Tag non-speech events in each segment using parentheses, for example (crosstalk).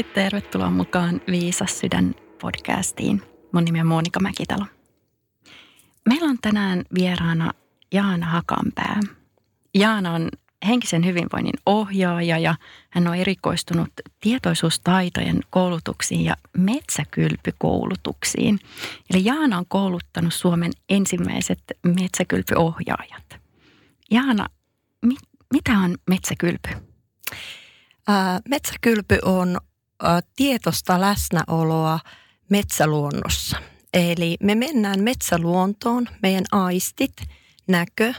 lämpimästi tervetuloa mukaan Viisas sydän podcastiin. Mun nimi on Monika Mäkitalo. Meillä on tänään vieraana Jaana Hakanpää. Jaana on henkisen hyvinvoinnin ohjaaja ja hän on erikoistunut tietoisuustaitojen koulutuksiin ja metsäkylpykoulutuksiin. Eli Jaana on kouluttanut Suomen ensimmäiset metsäkylpyohjaajat. Jaana, mit, mitä on metsäkylpy? Metsäkylpy on tietosta läsnäoloa metsäluonnossa. Eli me mennään metsäluontoon, meidän aistit, näkö,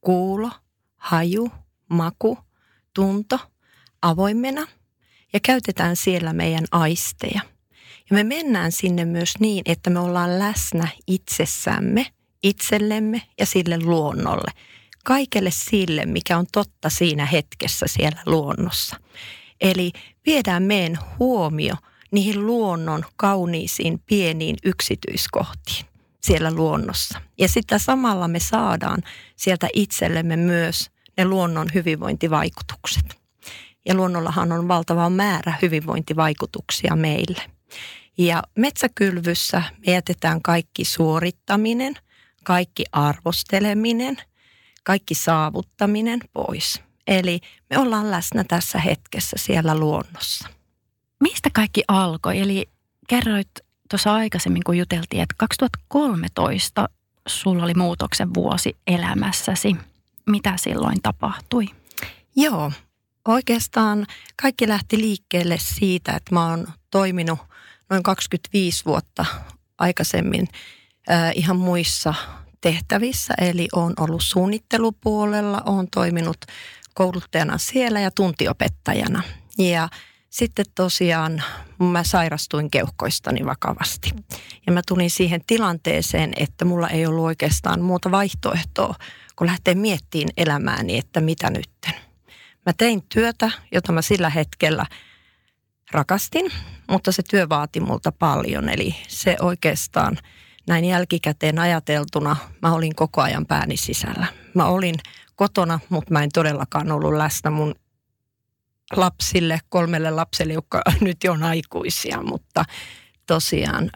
kuulo, haju, maku, tunto avoimena ja käytetään siellä meidän aisteja. Ja me mennään sinne myös niin, että me ollaan läsnä itsessämme, itsellemme ja sille luonnolle – kaikelle sille, mikä on totta siinä hetkessä siellä luonnossa. Eli viedään meidän huomio niihin luonnon kauniisiin pieniin yksityiskohtiin siellä luonnossa. Ja sitä samalla me saadaan sieltä itsellemme myös ne luonnon hyvinvointivaikutukset. Ja luonnollahan on valtava määrä hyvinvointivaikutuksia meille. Ja metsäkylvyssä me jätetään kaikki suorittaminen, kaikki arvosteleminen – kaikki saavuttaminen pois. Eli me ollaan läsnä tässä hetkessä siellä luonnossa. Mistä kaikki alkoi? Eli kerroit tuossa aikaisemmin, kun juteltiin, että 2013 sulla oli muutoksen vuosi elämässäsi. Mitä silloin tapahtui? Joo, oikeastaan kaikki lähti liikkeelle siitä, että mä oon toiminut noin 25 vuotta aikaisemmin äh, ihan muissa tehtävissä, eli olen ollut suunnittelupuolella, olen toiminut kouluttajana siellä ja tuntiopettajana. Ja sitten tosiaan mä sairastuin keuhkoistani vakavasti. Ja mä tulin siihen tilanteeseen, että mulla ei ollut oikeastaan muuta vaihtoehtoa, kun lähtee miettimään elämääni, että mitä nytten. Mä tein työtä, jota mä sillä hetkellä rakastin, mutta se työ vaati multa paljon. Eli se oikeastaan näin jälkikäteen ajateltuna mä olin koko ajan pääni sisällä. Mä olin kotona, mutta mä en todellakaan ollut läsnä mun lapsille, kolmelle lapselle, jotka (laughs) nyt jo on aikuisia, mutta tosiaan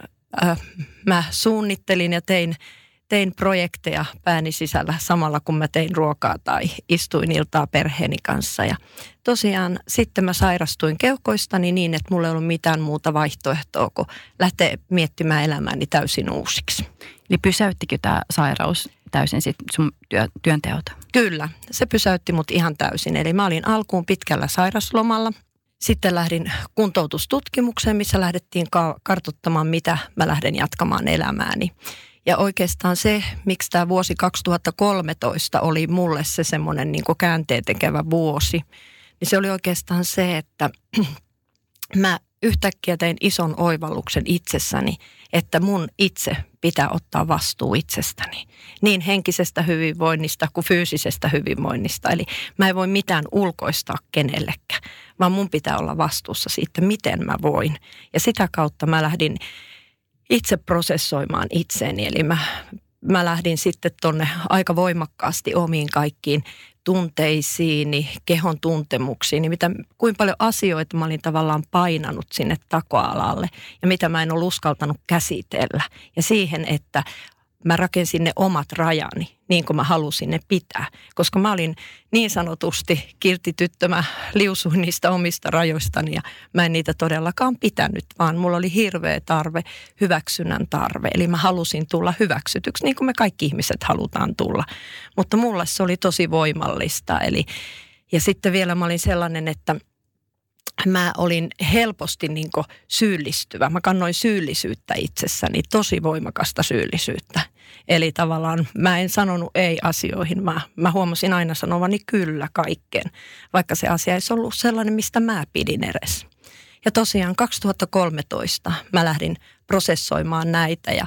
äh, mä suunnittelin ja tein tein projekteja pääni sisällä samalla kun mä tein ruokaa tai istuin iltaa perheeni kanssa. Ja tosiaan sitten mä sairastuin keuhkoistani niin, että mulla ei ollut mitään muuta vaihtoehtoa kuin lähteä miettimään elämääni täysin uusiksi. Eli pysäyttikö tämä sairaus täysin sit sun työ, työnteot? Kyllä, se pysäytti mut ihan täysin. Eli mä olin alkuun pitkällä sairaslomalla. Sitten lähdin kuntoutustutkimukseen, missä lähdettiin kartottamaan, mitä mä lähden jatkamaan elämääni. Ja oikeastaan se, miksi tämä vuosi 2013 oli mulle se semmoinen niin käänteen tekevä vuosi, niin se oli oikeastaan se, että (clears throat) mä yhtäkkiä tein ison oivalluksen itsessäni, että mun itse pitää ottaa vastuu itsestäni. Niin henkisestä hyvinvoinnista kuin fyysisestä hyvinvoinnista. Eli mä en voi mitään ulkoistaa kenellekään, vaan mun pitää olla vastuussa siitä, miten mä voin. Ja sitä kautta mä lähdin itse prosessoimaan itseeni. Eli mä, mä lähdin sitten tonne aika voimakkaasti omiin kaikkiin tunteisiini, kehon tuntemuksiin, niin mitä, kuinka paljon asioita mä olin tavallaan painanut sinne takoalalle ja mitä mä en ole uskaltanut käsitellä. Ja siihen, että mä rakensin ne omat rajani niin kuin mä halusin ne pitää. Koska mä olin niin sanotusti kiltityttö, mä liusuin niistä omista rajoistani ja mä en niitä todellakaan pitänyt, vaan mulla oli hirveä tarve, hyväksynnän tarve. Eli mä halusin tulla hyväksytyksi niin kuin me kaikki ihmiset halutaan tulla. Mutta mulle se oli tosi voimallista. Eli, ja sitten vielä mä olin sellainen, että mä olin helposti niin syyllistyvä. Mä kannoin syyllisyyttä itsessäni, tosi voimakasta syyllisyyttä. Eli tavallaan mä en sanonut ei asioihin, mä, mä huomasin aina sanovani kyllä kaikkeen, vaikka se asia ei ollut sellainen, mistä mä pidin edes. Ja tosiaan 2013 mä lähdin prosessoimaan näitä ja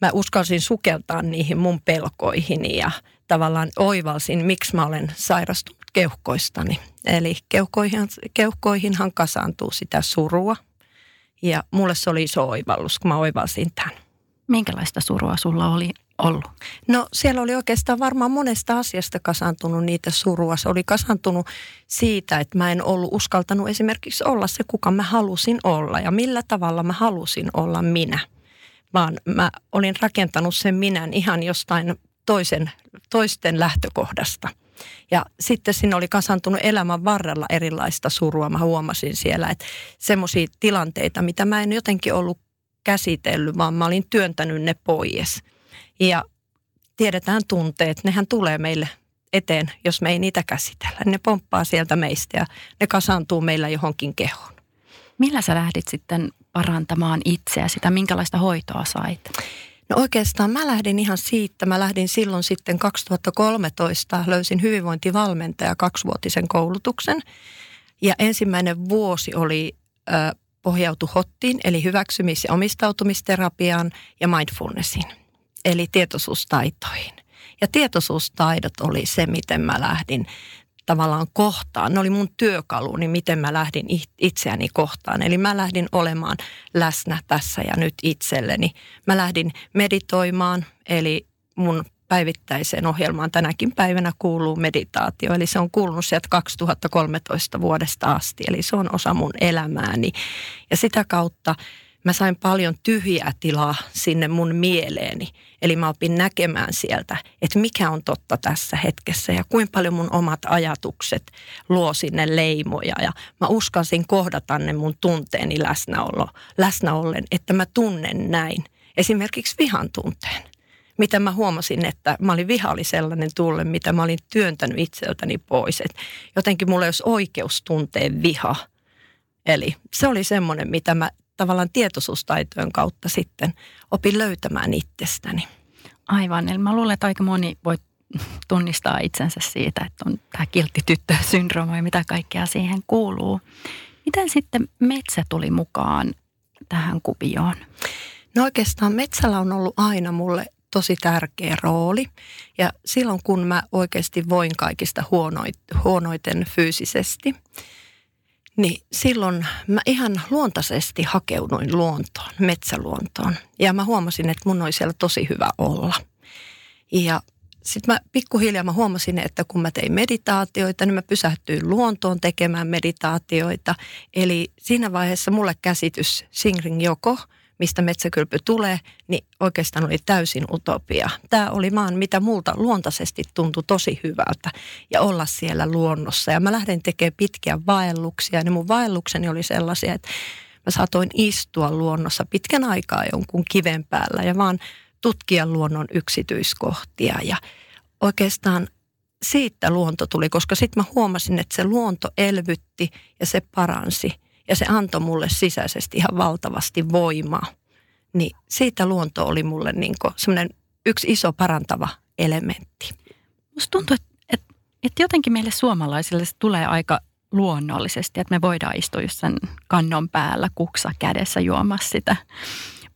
mä uskalsin sukeltaa niihin mun pelkoihini ja tavallaan oivalsin, miksi mä olen sairastunut keuhkoistani. Eli keuhkoihin, keuhkoihinhan kasaantuu sitä surua ja mulle se oli iso oivallus, kun mä oivalsin tämän. Minkälaista surua sulla oli ollut? No siellä oli oikeastaan varmaan monesta asiasta kasantunut niitä surua. Se oli kasantunut siitä, että mä en ollut uskaltanut esimerkiksi olla se, kuka mä halusin olla ja millä tavalla mä halusin olla minä. Vaan mä olin rakentanut sen minän ihan jostain toisen, toisten lähtökohdasta. Ja sitten siinä oli kasantunut elämän varrella erilaista surua. Mä huomasin siellä, että semmoisia tilanteita, mitä mä en jotenkin ollut käsitellyt, vaan mä olin työntänyt ne pois. Ja tiedetään tunteet, nehän tulee meille eteen, jos me ei niitä käsitellä. Ne pomppaa sieltä meistä ja ne kasaantuu meillä johonkin kehoon. Millä sä lähdit sitten parantamaan itseä sitä, minkälaista hoitoa sait? No oikeastaan mä lähdin ihan siitä. Mä lähdin silloin sitten 2013, löysin hyvinvointivalmentaja kaksivuotisen koulutuksen. Ja ensimmäinen vuosi oli ö, pohjautu hottiin, eli hyväksymis- ja omistautumisterapiaan ja mindfulnessiin, eli tietoisuustaitoihin. Ja tietoisuustaidot oli se, miten mä lähdin tavallaan kohtaan. Ne oli mun työkaluni, miten mä lähdin itseäni kohtaan. Eli mä lähdin olemaan läsnä tässä ja nyt itselleni. Mä lähdin meditoimaan, eli mun päivittäiseen ohjelmaan tänäkin päivänä kuuluu meditaatio. Eli se on kuulunut sieltä 2013 vuodesta asti, eli se on osa mun elämääni. Ja sitä kautta mä sain paljon tyhjää tilaa sinne mun mieleeni. Eli mä opin näkemään sieltä, että mikä on totta tässä hetkessä ja kuinka paljon mun omat ajatukset luo sinne leimoja. Ja mä uskalsin kohdata ne mun tunteeni läsnäolo, läsnäollen, että mä tunnen näin. Esimerkiksi vihan tunteen. Mitä mä huomasin, että mä olin viha oli sellainen tulle, mitä mä olin työntänyt itseltäni pois. Et jotenkin mulla olisi oikeus tuntea viha. Eli se oli semmoinen, mitä mä tavallaan tietoisuustaitojen kautta sitten opin löytämään itsestäni. Aivan, eli mä luulen, että aika moni voi tunnistaa itsensä siitä, että on tämä kiltti tyttö-syndrooma ja mitä kaikkea siihen kuuluu. Miten sitten metsä tuli mukaan tähän kuvioon? No oikeastaan metsällä on ollut aina mulle tosi tärkeä rooli. Ja silloin kun mä oikeasti voin kaikista huonoiten fyysisesti, niin silloin mä ihan luontaisesti hakeuduin luontoon, metsäluontoon. Ja mä huomasin, että mun oli siellä tosi hyvä olla. Ja sitten mä pikkuhiljaa mä huomasin, että kun mä tein meditaatioita, niin mä pysähtyin luontoon tekemään meditaatioita. Eli siinä vaiheessa mulle käsitys Singring Joko – mistä metsäkylpy tulee, niin oikeastaan oli täysin utopia. Tämä oli maan, mitä multa luontaisesti tuntui tosi hyvältä ja olla siellä luonnossa. Ja mä lähdin tekemään pitkiä vaelluksia ne mun vaellukseni oli sellaisia, että mä saatoin istua luonnossa pitkän aikaa jonkun kiven päällä ja vaan tutkia luonnon yksityiskohtia ja oikeastaan siitä luonto tuli, koska sitten mä huomasin, että se luonto elvytti ja se paransi – ja se antoi mulle sisäisesti ihan valtavasti voimaa. Niin siitä luonto oli mulle niin semmoinen yksi iso parantava elementti. Musta tuntuu, että, että, että jotenkin meille suomalaisille se tulee aika luonnollisesti, että me voidaan istua sen kannon päällä kuksa kädessä juomassa sitä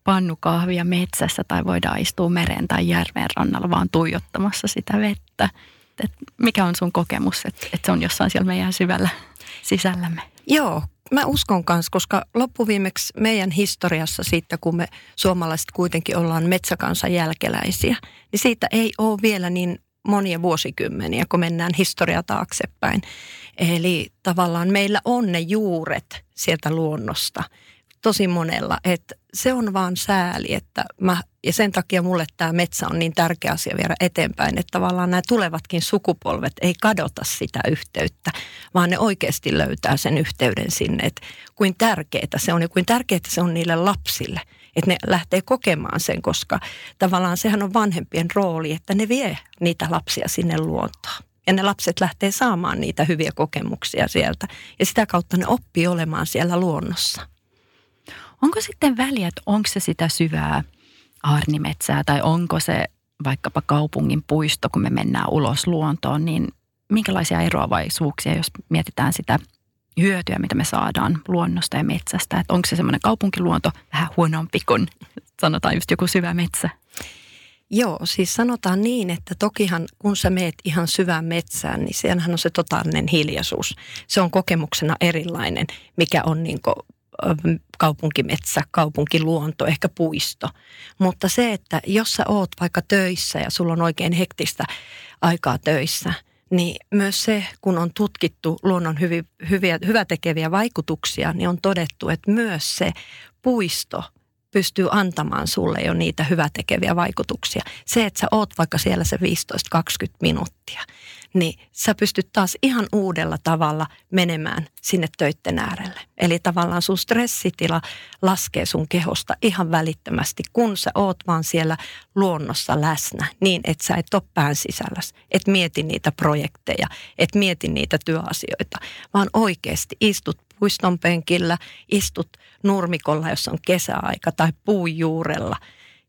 pannukahvia metsässä tai voidaan istua meren tai järven rannalla vaan tuijottamassa sitä vettä. Et mikä on sun kokemus, että, että se on jossain siellä meidän syvällä sisällämme? Joo, mä uskon kanssa, koska loppuviimeksi meidän historiassa siitä, kun me suomalaiset kuitenkin ollaan metsäkansan jälkeläisiä, niin siitä ei ole vielä niin monia vuosikymmeniä, kun mennään historia taaksepäin. Eli tavallaan meillä on ne juuret sieltä luonnosta tosi monella, että se on vaan sääli, että mä, ja sen takia mulle tämä metsä on niin tärkeä asia viedä eteenpäin, että tavallaan nämä tulevatkin sukupolvet ei kadota sitä yhteyttä, vaan ne oikeasti löytää sen yhteyden sinne, että kuin tärkeää se on ja kuin tärkeää se on niille lapsille, että ne lähtee kokemaan sen, koska tavallaan sehän on vanhempien rooli, että ne vie niitä lapsia sinne luontoon. Ja ne lapset lähtee saamaan niitä hyviä kokemuksia sieltä. Ja sitä kautta ne oppii olemaan siellä luonnossa. Onko sitten väliä, että onko se sitä syvää aarnimetsää tai onko se vaikkapa kaupungin puisto, kun me mennään ulos luontoon, niin minkälaisia eroavaisuuksia, jos mietitään sitä hyötyä, mitä me saadaan luonnosta ja metsästä. Että onko se semmoinen kaupunkiluonto vähän huonompi kuin sanotaan just joku syvä metsä? Joo, siis sanotaan niin, että tokihan kun sä meet ihan syvään metsään, niin siellähän on se totaalinen hiljaisuus. Se on kokemuksena erilainen, mikä on niin kaupunkimetsä, kaupunkiluonto, ehkä puisto. Mutta se, että jos sä oot vaikka töissä ja sulla on oikein hektistä aikaa töissä, niin myös se, kun on tutkittu luonnon hyviä, hyviä, hyvätekeviä vaikutuksia, niin on todettu, että myös se puisto – pystyy antamaan sulle jo niitä hyvätekeviä vaikutuksia. Se, että sä oot vaikka siellä se 15-20 minuuttia, niin sä pystyt taas ihan uudella tavalla menemään sinne töitten äärelle. Eli tavallaan sun stressitila laskee sun kehosta ihan välittömästi, kun sä oot vaan siellä luonnossa läsnä, niin että sä et ole pään sisällä, et mieti niitä projekteja, et mieti niitä työasioita, vaan oikeasti istut puiston penkillä, istut nurmikolla, jos on kesäaika tai puun juurella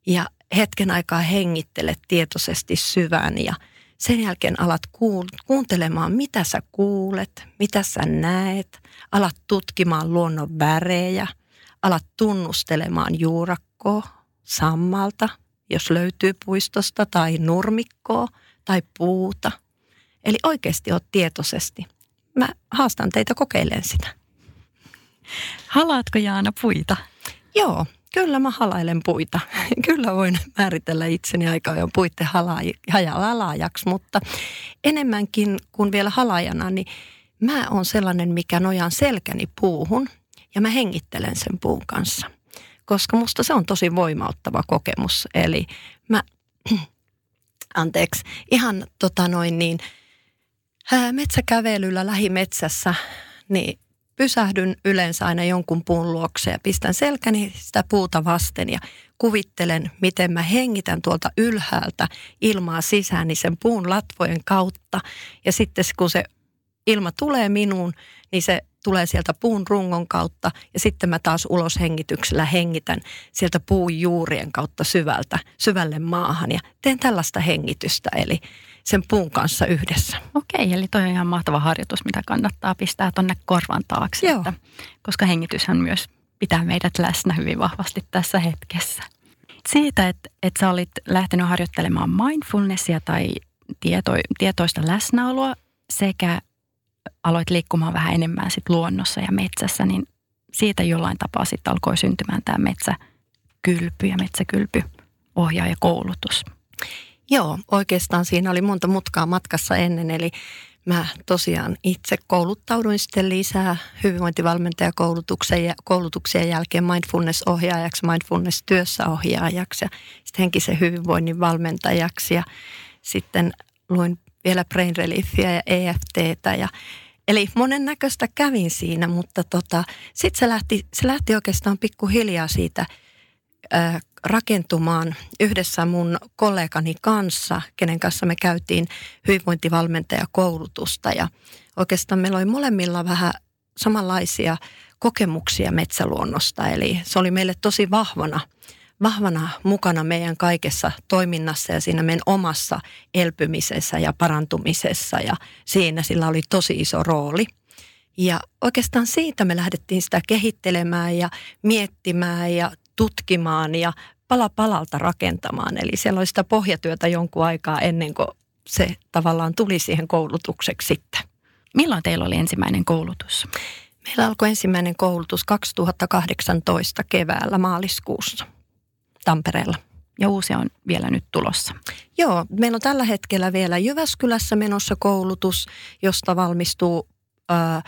ja hetken aikaa hengittelet tietoisesti syvään ja sen jälkeen alat kuuntelemaan, mitä sä kuulet, mitä sä näet, alat tutkimaan luonnon värejä, alat tunnustelemaan juurakkoa, sammalta, jos löytyy puistosta tai nurmikkoa tai puuta. Eli oikeasti oot tietoisesti. Mä haastan teitä kokeilemaan sitä. Halaatko Jaana puita? Joo, kyllä mä halailen puita. (laughs) Kyllä voin määritellä itseni aika ajoin puitten halaajaksi, mutta enemmänkin kuin vielä halajana, niin mä oon sellainen, mikä nojaan selkäni puuhun ja mä hengittelen sen puun kanssa. Koska musta se on tosi voimauttava kokemus. Eli mä, (clears throat) anteeksi, ihan tota noin niin, metsäkävelyllä lähimetsässä, niin pysähdyn yleensä aina jonkun puun luokse ja pistän selkäni sitä puuta vasten ja kuvittelen, miten mä hengitän tuolta ylhäältä ilmaa sisään niin sen puun latvojen kautta. Ja sitten kun se ilma tulee minuun, niin se tulee sieltä puun rungon kautta ja sitten mä taas ulos hengityksellä hengitän sieltä puun juurien kautta syvältä, syvälle maahan ja teen tällaista hengitystä eli sen puun kanssa yhdessä. Okei, eli toi on ihan mahtava harjoitus, mitä kannattaa pistää tonne korvan taakse, Joo. Että, koska hengityshän myös pitää meidät läsnä hyvin vahvasti tässä hetkessä. Siitä, että, että sä olit lähtenyt harjoittelemaan mindfulnessia tai tieto, tietoista läsnäoloa sekä aloit liikkumaan vähän enemmän sit luonnossa ja metsässä, niin siitä jollain tapaa sitten alkoi syntymään tämä metsäkylpy ja metsäkylpy ohjaajakoulutus. Joo, oikeastaan siinä oli monta mutkaa matkassa ennen, eli mä tosiaan itse kouluttauduin sitten lisää hyvinvointivalmentajakoulutuksen ja koulutuksen jälkeen mindfulness-ohjaajaksi, mindfulness-työssäohjaajaksi ja sitten henkisen hyvinvoinnin valmentajaksi ja sitten luin vielä brain reliefia ja EFTtä ja Eli monennäköistä kävin siinä, mutta tota, sitten se lähti, se lähti oikeastaan pikkuhiljaa siitä äh, rakentumaan yhdessä mun kollegani kanssa, kenen kanssa me käytiin hyvinvointivalmentajakoulutusta. Ja oikeastaan meillä oli molemmilla vähän samanlaisia kokemuksia metsäluonnosta. Eli se oli meille tosi vahvana – vahvana mukana meidän kaikessa toiminnassa ja siinä meidän omassa elpymisessä ja parantumisessa ja siinä sillä oli tosi iso rooli. Ja oikeastaan siitä me lähdettiin sitä kehittelemään ja miettimään ja tutkimaan ja pala palalta rakentamaan. Eli siellä oli sitä pohjatyötä jonkun aikaa ennen kuin se tavallaan tuli siihen koulutukseksi sitten. Milloin teillä oli ensimmäinen koulutus? Meillä alkoi ensimmäinen koulutus 2018 keväällä maaliskuussa. Tampereella. Ja uusia on vielä nyt tulossa. Joo, meillä on tällä hetkellä vielä Jyväskylässä menossa koulutus, josta valmistuu äh,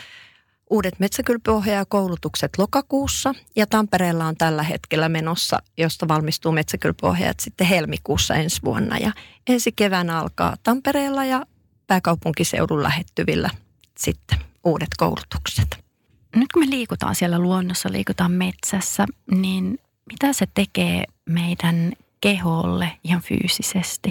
uudet metsäkylpyohjaajakoulutukset lokakuussa. Ja Tampereella on tällä hetkellä menossa, josta valmistuu metsäkylpyohjaajat sitten helmikuussa ensi vuonna. Ja ensi keväänä alkaa Tampereella ja pääkaupunkiseudun lähettyvillä sitten uudet koulutukset. Nyt kun me liikutaan siellä luonnossa, liikutaan metsässä, niin mitä se tekee meidän keholle ihan fyysisesti?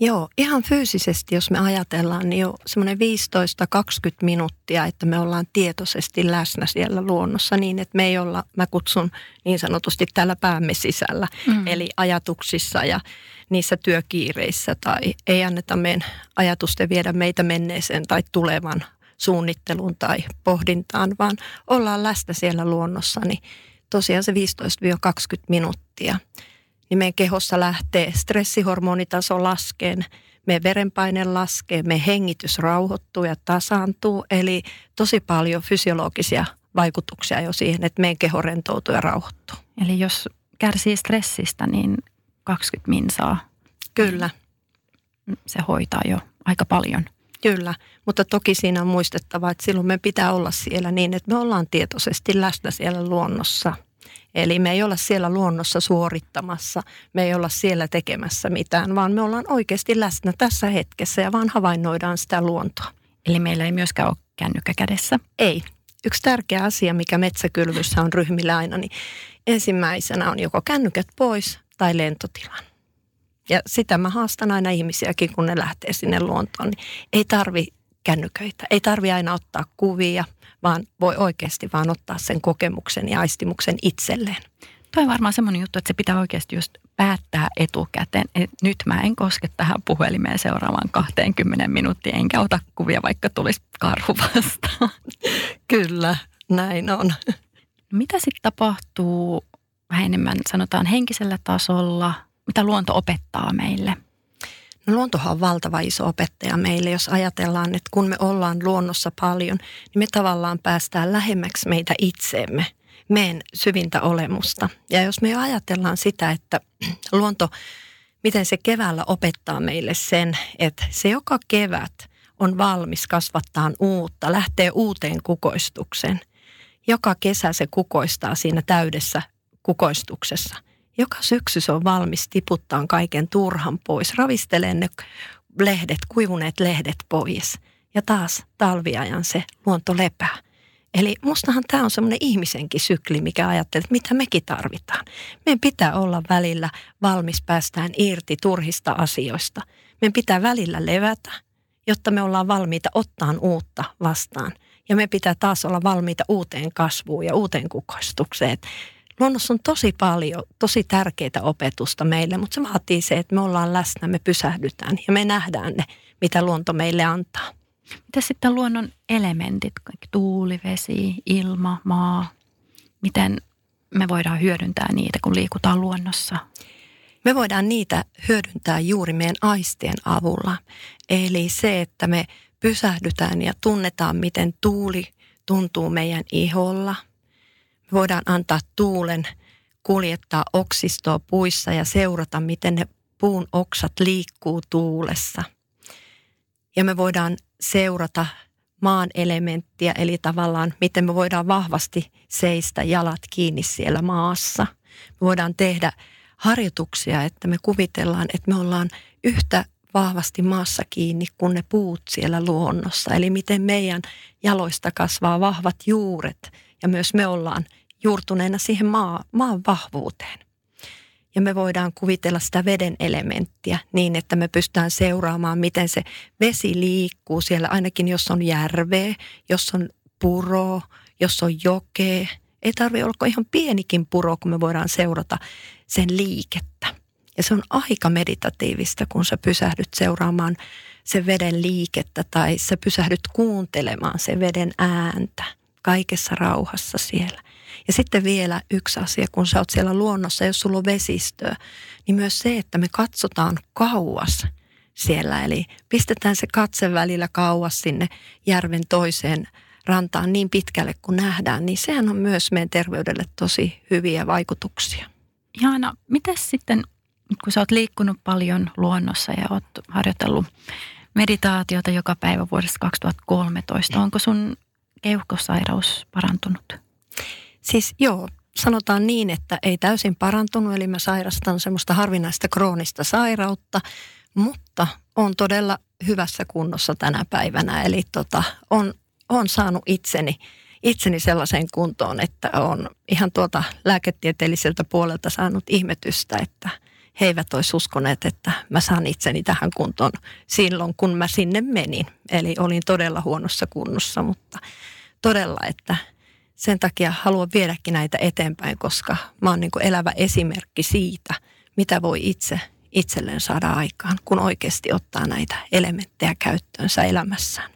Joo, ihan fyysisesti, jos me ajatellaan, niin jo semmoinen 15-20 minuuttia, että me ollaan tietoisesti läsnä siellä luonnossa niin, että me ei olla, mä kutsun niin sanotusti täällä päämme sisällä, mm. eli ajatuksissa ja niissä työkiireissä tai ei anneta meidän ajatusten viedä meitä menneeseen tai tulevan suunnitteluun tai pohdintaan, vaan ollaan läsnä siellä luonnossa, niin tosiaan se 15-20 minuuttia niin meidän kehossa lähtee stressihormonitaso laskeen, meidän verenpaine laskee, meidän hengitys rauhoittuu ja tasaantuu. Eli tosi paljon fysiologisia vaikutuksia jo siihen, että meidän keho rentoutuu ja rauhoittuu. Eli jos kärsii stressistä, niin 20 minsaa. Kyllä. Se hoitaa jo aika paljon. Kyllä, mutta toki siinä on muistettava, että silloin me pitää olla siellä niin, että me ollaan tietoisesti läsnä siellä luonnossa – Eli me ei olla siellä luonnossa suorittamassa, me ei olla siellä tekemässä mitään, vaan me ollaan oikeasti läsnä tässä hetkessä ja vaan havainnoidaan sitä luontoa. Eli meillä ei myöskään ole kännykkä kädessä? Ei. Yksi tärkeä asia, mikä metsäkylvyssä on ryhmillä aina, niin ensimmäisenä on joko kännykät pois tai lentotilan. Ja sitä mä haastan aina ihmisiäkin, kun ne lähtee sinne luontoon. Niin ei tarvi kännyköitä, ei tarvi aina ottaa kuvia – vaan voi oikeasti vaan ottaa sen kokemuksen ja aistimuksen itselleen. Tuo on varmaan semmoinen juttu, että se pitää oikeasti just päättää etukäteen, että nyt mä en koske tähän puhelimeen seuraavaan 20 minuuttia, enkä ota kuvia, vaikka tulisi karhu vastaan. Kyllä, näin on. Mitä sitten tapahtuu vähän enemmän, sanotaan henkisellä tasolla, mitä luonto opettaa meille? No luontohan on valtava iso opettaja meille, jos ajatellaan, että kun me ollaan luonnossa paljon, niin me tavallaan päästään lähemmäksi meitä itseemme, meidän syvintä olemusta. Ja jos me jo ajatellaan sitä, että (clears throat) luonto, miten se keväällä opettaa meille sen, että se joka kevät on valmis kasvattaa uutta, lähtee uuteen kukoistukseen. Joka kesä se kukoistaa siinä täydessä kukoistuksessa – joka syksy se on valmis tiputtaa kaiken turhan pois, ravistelee ne lehdet, kuivuneet lehdet pois. Ja taas talviajan se luonto lepää. Eli mustahan tämä on semmoinen ihmisenkin sykli, mikä ajattelee, että mitä mekin tarvitaan. Meidän pitää olla välillä valmis päästään irti turhista asioista. Meidän pitää välillä levätä, jotta me ollaan valmiita ottaa uutta vastaan. Ja me pitää taas olla valmiita uuteen kasvuun ja uuteen kukoistukseen luonnossa on tosi paljon, tosi tärkeitä opetusta meille, mutta se vaatii se, että me ollaan läsnä, me pysähdytään ja me nähdään ne, mitä luonto meille antaa. Mitä sitten luonnon elementit, kaikki tuuli, vesi, ilma, maa, miten me voidaan hyödyntää niitä, kun liikutaan luonnossa? Me voidaan niitä hyödyntää juuri meidän aistien avulla. Eli se, että me pysähdytään ja tunnetaan, miten tuuli tuntuu meidän iholla – me voidaan antaa tuulen kuljettaa oksistoa puissa ja seurata, miten ne puun oksat liikkuu tuulessa. Ja me voidaan seurata maan elementtiä, eli tavallaan miten me voidaan vahvasti seistä jalat kiinni siellä maassa. Me voidaan tehdä harjoituksia, että me kuvitellaan, että me ollaan yhtä vahvasti maassa kiinni kuin ne puut siellä luonnossa. Eli miten meidän jaloista kasvaa vahvat juuret ja myös me ollaan juurtuneena siihen maa, maan vahvuuteen. Ja me voidaan kuvitella sitä veden elementtiä niin, että me pystytään seuraamaan, miten se vesi liikkuu siellä, ainakin jos on järveä, jos on puro, jos on jokea. Ei tarvitse olla ihan pienikin puro, kun me voidaan seurata sen liikettä. Ja se on aika meditatiivista, kun sä pysähdyt seuraamaan sen veden liikettä tai sä pysähdyt kuuntelemaan sen veden ääntä kaikessa rauhassa siellä. Ja sitten vielä yksi asia, kun sä oot siellä luonnossa, jos sulla on vesistöä, niin myös se, että me katsotaan kauas siellä. Eli pistetään se katse välillä kauas sinne järven toiseen rantaan niin pitkälle kuin nähdään, niin sehän on myös meidän terveydelle tosi hyviä vaikutuksia. Jaana, miten sitten, kun sä oot liikkunut paljon luonnossa ja oot harjoitellut meditaatiota joka päivä vuodesta 2013, onko sun keuhkosairaus parantunut? Siis joo, sanotaan niin, että ei täysin parantunut, eli mä sairastan semmoista harvinaista kroonista sairautta, mutta on todella hyvässä kunnossa tänä päivänä. Eli tota, on, on saanut itseni, itseni sellaiseen kuntoon, että on ihan tuolta lääketieteelliseltä puolelta saanut ihmetystä, että, he eivät olisi uskoneet, että mä saan itseni tähän kuntoon silloin, kun mä sinne menin. Eli olin todella huonossa kunnossa, mutta todella, että sen takia haluan viedäkin näitä eteenpäin, koska mä oon niin elävä esimerkki siitä, mitä voi itse itselleen saada aikaan, kun oikeasti ottaa näitä elementtejä käyttöönsä elämässään.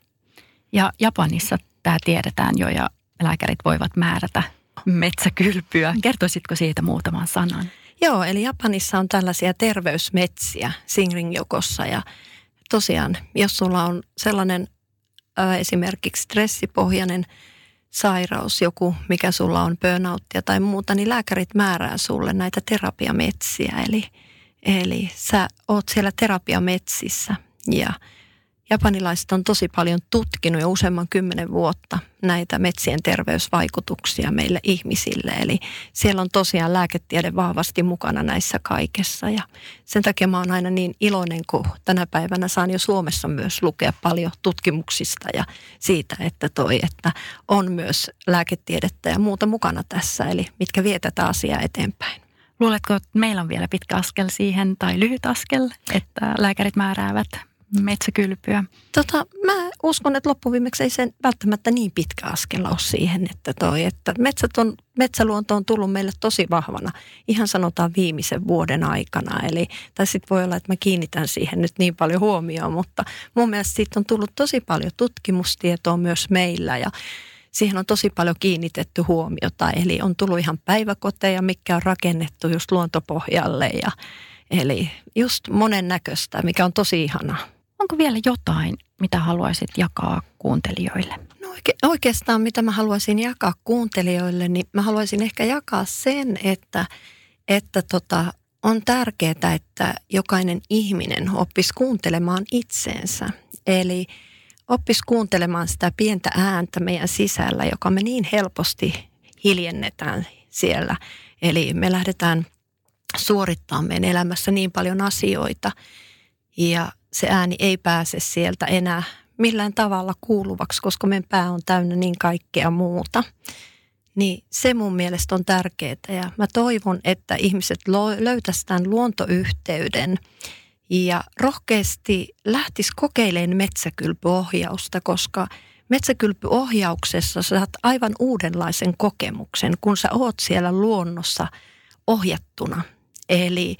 Ja Japanissa tämä tiedetään jo ja lääkärit voivat määrätä metsäkylpyä. Kertoisitko siitä muutaman sanan? Joo, eli Japanissa on tällaisia terveysmetsiä Singring-jokossa ja tosiaan, jos sulla on sellainen esimerkiksi stressipohjainen sairaus, joku, mikä sulla on burnouttia tai muuta, niin lääkärit määrää sulle näitä terapiametsiä. Eli, eli sä oot siellä terapiametsissä ja – Japanilaiset on tosi paljon tutkinut jo useamman kymmenen vuotta näitä metsien terveysvaikutuksia meille ihmisille. Eli siellä on tosiaan lääketiede vahvasti mukana näissä kaikessa. Ja sen takia mä oon aina niin iloinen, kun tänä päivänä saan jo Suomessa myös lukea paljon tutkimuksista ja siitä, että toi, että on myös lääketiedettä ja muuta mukana tässä, eli mitkä vie tätä asiaa eteenpäin. Luuletko, että meillä on vielä pitkä askel siihen tai lyhyt askel, että lääkärit määräävät metsäkylpyä? Tota, mä uskon, että loppuviimeksi ei sen välttämättä niin pitkä askel ole siihen, että, toi, että metsät on, metsäluonto on tullut meille tosi vahvana ihan sanotaan viimeisen vuoden aikana. Eli, tai sitten voi olla, että mä kiinnitän siihen nyt niin paljon huomioon, mutta mun mielestä siitä on tullut tosi paljon tutkimustietoa myös meillä ja siihen on tosi paljon kiinnitetty huomiota. Eli on tullut ihan päiväkoteja, mikä on rakennettu just luontopohjalle ja Eli just monennäköistä, mikä on tosi ihanaa. Onko vielä jotain, mitä haluaisit jakaa kuuntelijoille? No oike- oikeastaan mitä mä haluaisin jakaa kuuntelijoille, niin mä haluaisin ehkä jakaa sen, että, että tota, on tärkeää, että jokainen ihminen oppisi kuuntelemaan itseensä. Eli oppisi kuuntelemaan sitä pientä ääntä meidän sisällä, joka me niin helposti hiljennetään siellä. Eli me lähdetään suorittaa meidän elämässä niin paljon asioita ja se ääni ei pääse sieltä enää millään tavalla kuuluvaksi, koska meidän pää on täynnä niin kaikkea muuta. Niin se mun mielestä on tärkeää ja mä toivon, että ihmiset löytäisivät tämän luontoyhteyden ja rohkeasti lähtis kokeilemaan metsäkylpyohjausta, koska metsäkylpyohjauksessa saat aivan uudenlaisen kokemuksen, kun sä oot siellä luonnossa ohjattuna. Eli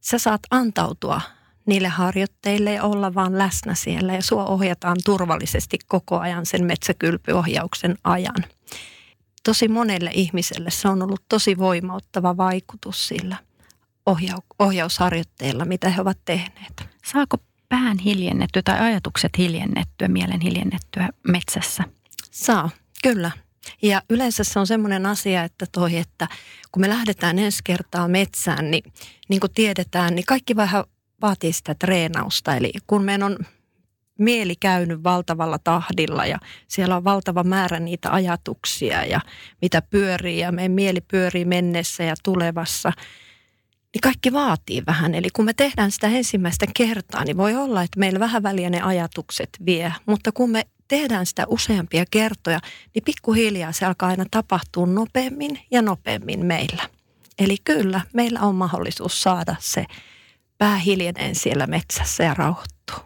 sä saat antautua niille harjoitteille ja olla vaan läsnä siellä ja sua ohjataan turvallisesti koko ajan sen metsäkylpyohjauksen ajan. Tosi monelle ihmiselle se on ollut tosi voimauttava vaikutus sillä ohjausharjoitteilla, mitä he ovat tehneet. Saako pään hiljennettyä tai ajatukset hiljennettyä, mielen hiljennettyä metsässä? Saa, kyllä. Ja yleensä se on semmoinen asia, että toi, että kun me lähdetään ensi kertaa metsään, niin niin kuin tiedetään, niin kaikki vähän vaatii sitä treenausta. Eli kun meidän on mieli käynyt valtavalla tahdilla ja siellä on valtava määrä niitä ajatuksia ja mitä pyörii ja meidän mieli pyörii mennessä ja tulevassa, niin kaikki vaatii vähän. Eli kun me tehdään sitä ensimmäistä kertaa, niin voi olla, että meillä vähän väliä ne ajatukset vie, mutta kun me tehdään sitä useampia kertoja, niin pikkuhiljaa se alkaa aina tapahtua nopeammin ja nopeammin meillä. Eli kyllä, meillä on mahdollisuus saada se pää hiljeneen siellä metsässä ja rauhoittuu.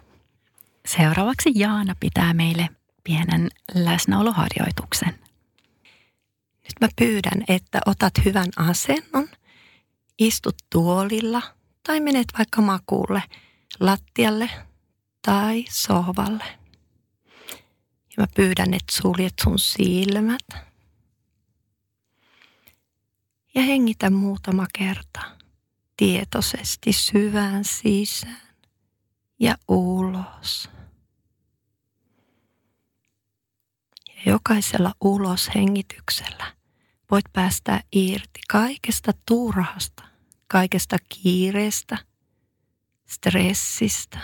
Seuraavaksi Jaana pitää meille pienen läsnäoloharjoituksen. Nyt mä pyydän, että otat hyvän asennon, istut tuolilla tai menet vaikka makuulle, lattialle tai sohvalle. Mä pyydän, että suljet sun silmät. Ja hengitä muutama kerta tietoisesti syvään sisään ja ulos. Ja jokaisella uloshengityksellä voit päästä irti kaikesta turhasta, kaikesta kiireestä, stressistä,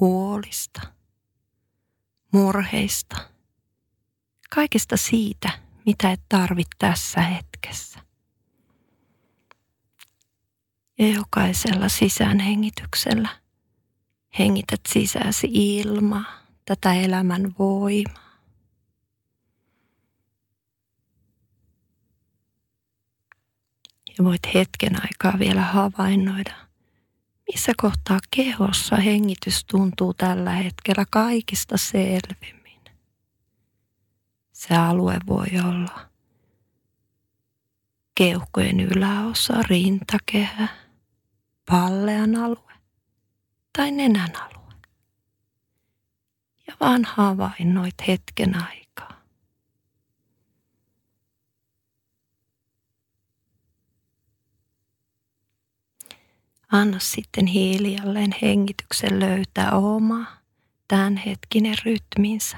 huolista – murheista, kaikesta siitä, mitä et tarvitse tässä hetkessä. Ja jokaisella sisäänhengityksellä hengität sisäsi ilmaa, tätä elämän voimaa. Ja voit hetken aikaa vielä havainnoida, Missä kohtaa kehossa hengitys tuntuu tällä hetkellä kaikista selvimmin? Se alue voi olla keuhkojen yläosa, rintakehä, pallean alue tai nenän alue. Ja vaan havainnoit hetken aikaa. Anna sitten hiljalleen hengityksen löytää oma tämänhetkinen rytminsä.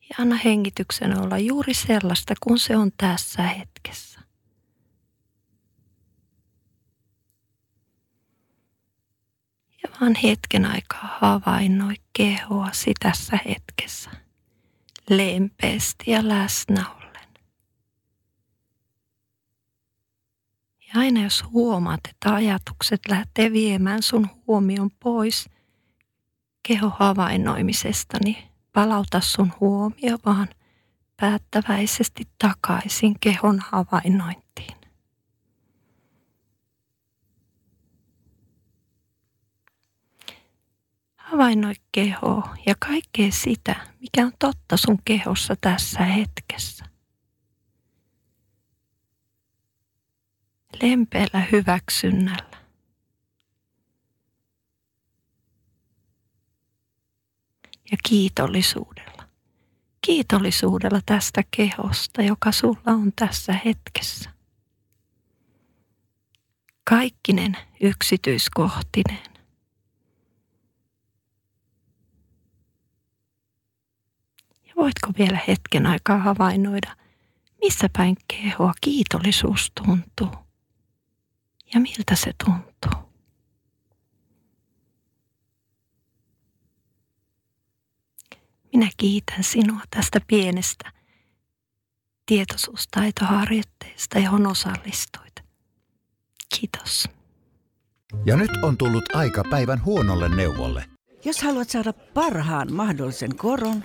Ja anna hengityksen olla juuri sellaista kuin se on tässä hetkessä. Ja vaan hetken aikaa havainnoi kehoasi tässä hetkessä. Lempeästi ja läsnä ollen. Ja aina jos huomaat, että ajatukset lähtee viemään sun huomion pois keho havainnoimisesta, niin palauta sun huomio vaan päättäväisesti takaisin kehon havainnointiin. Havainnoi kehoa ja kaikkea sitä, mikä on totta sun kehossa tässä hetkessä. Lempeällä hyväksynnällä. Ja kiitollisuudella. Kiitollisuudella tästä kehosta, joka sulla on tässä hetkessä. Kaikkinen yksityiskohtinen. Voitko vielä hetken aikaa havainnoida, missä päin kehoa kiitollisuus tuntuu ja miltä se tuntuu? Minä kiitän sinua tästä pienestä tietoisuustaitoharjoitteesta, johon osallistuit. Kiitos. Ja nyt on tullut aika päivän huonolle neuvolle. Jos haluat saada parhaan mahdollisen koron,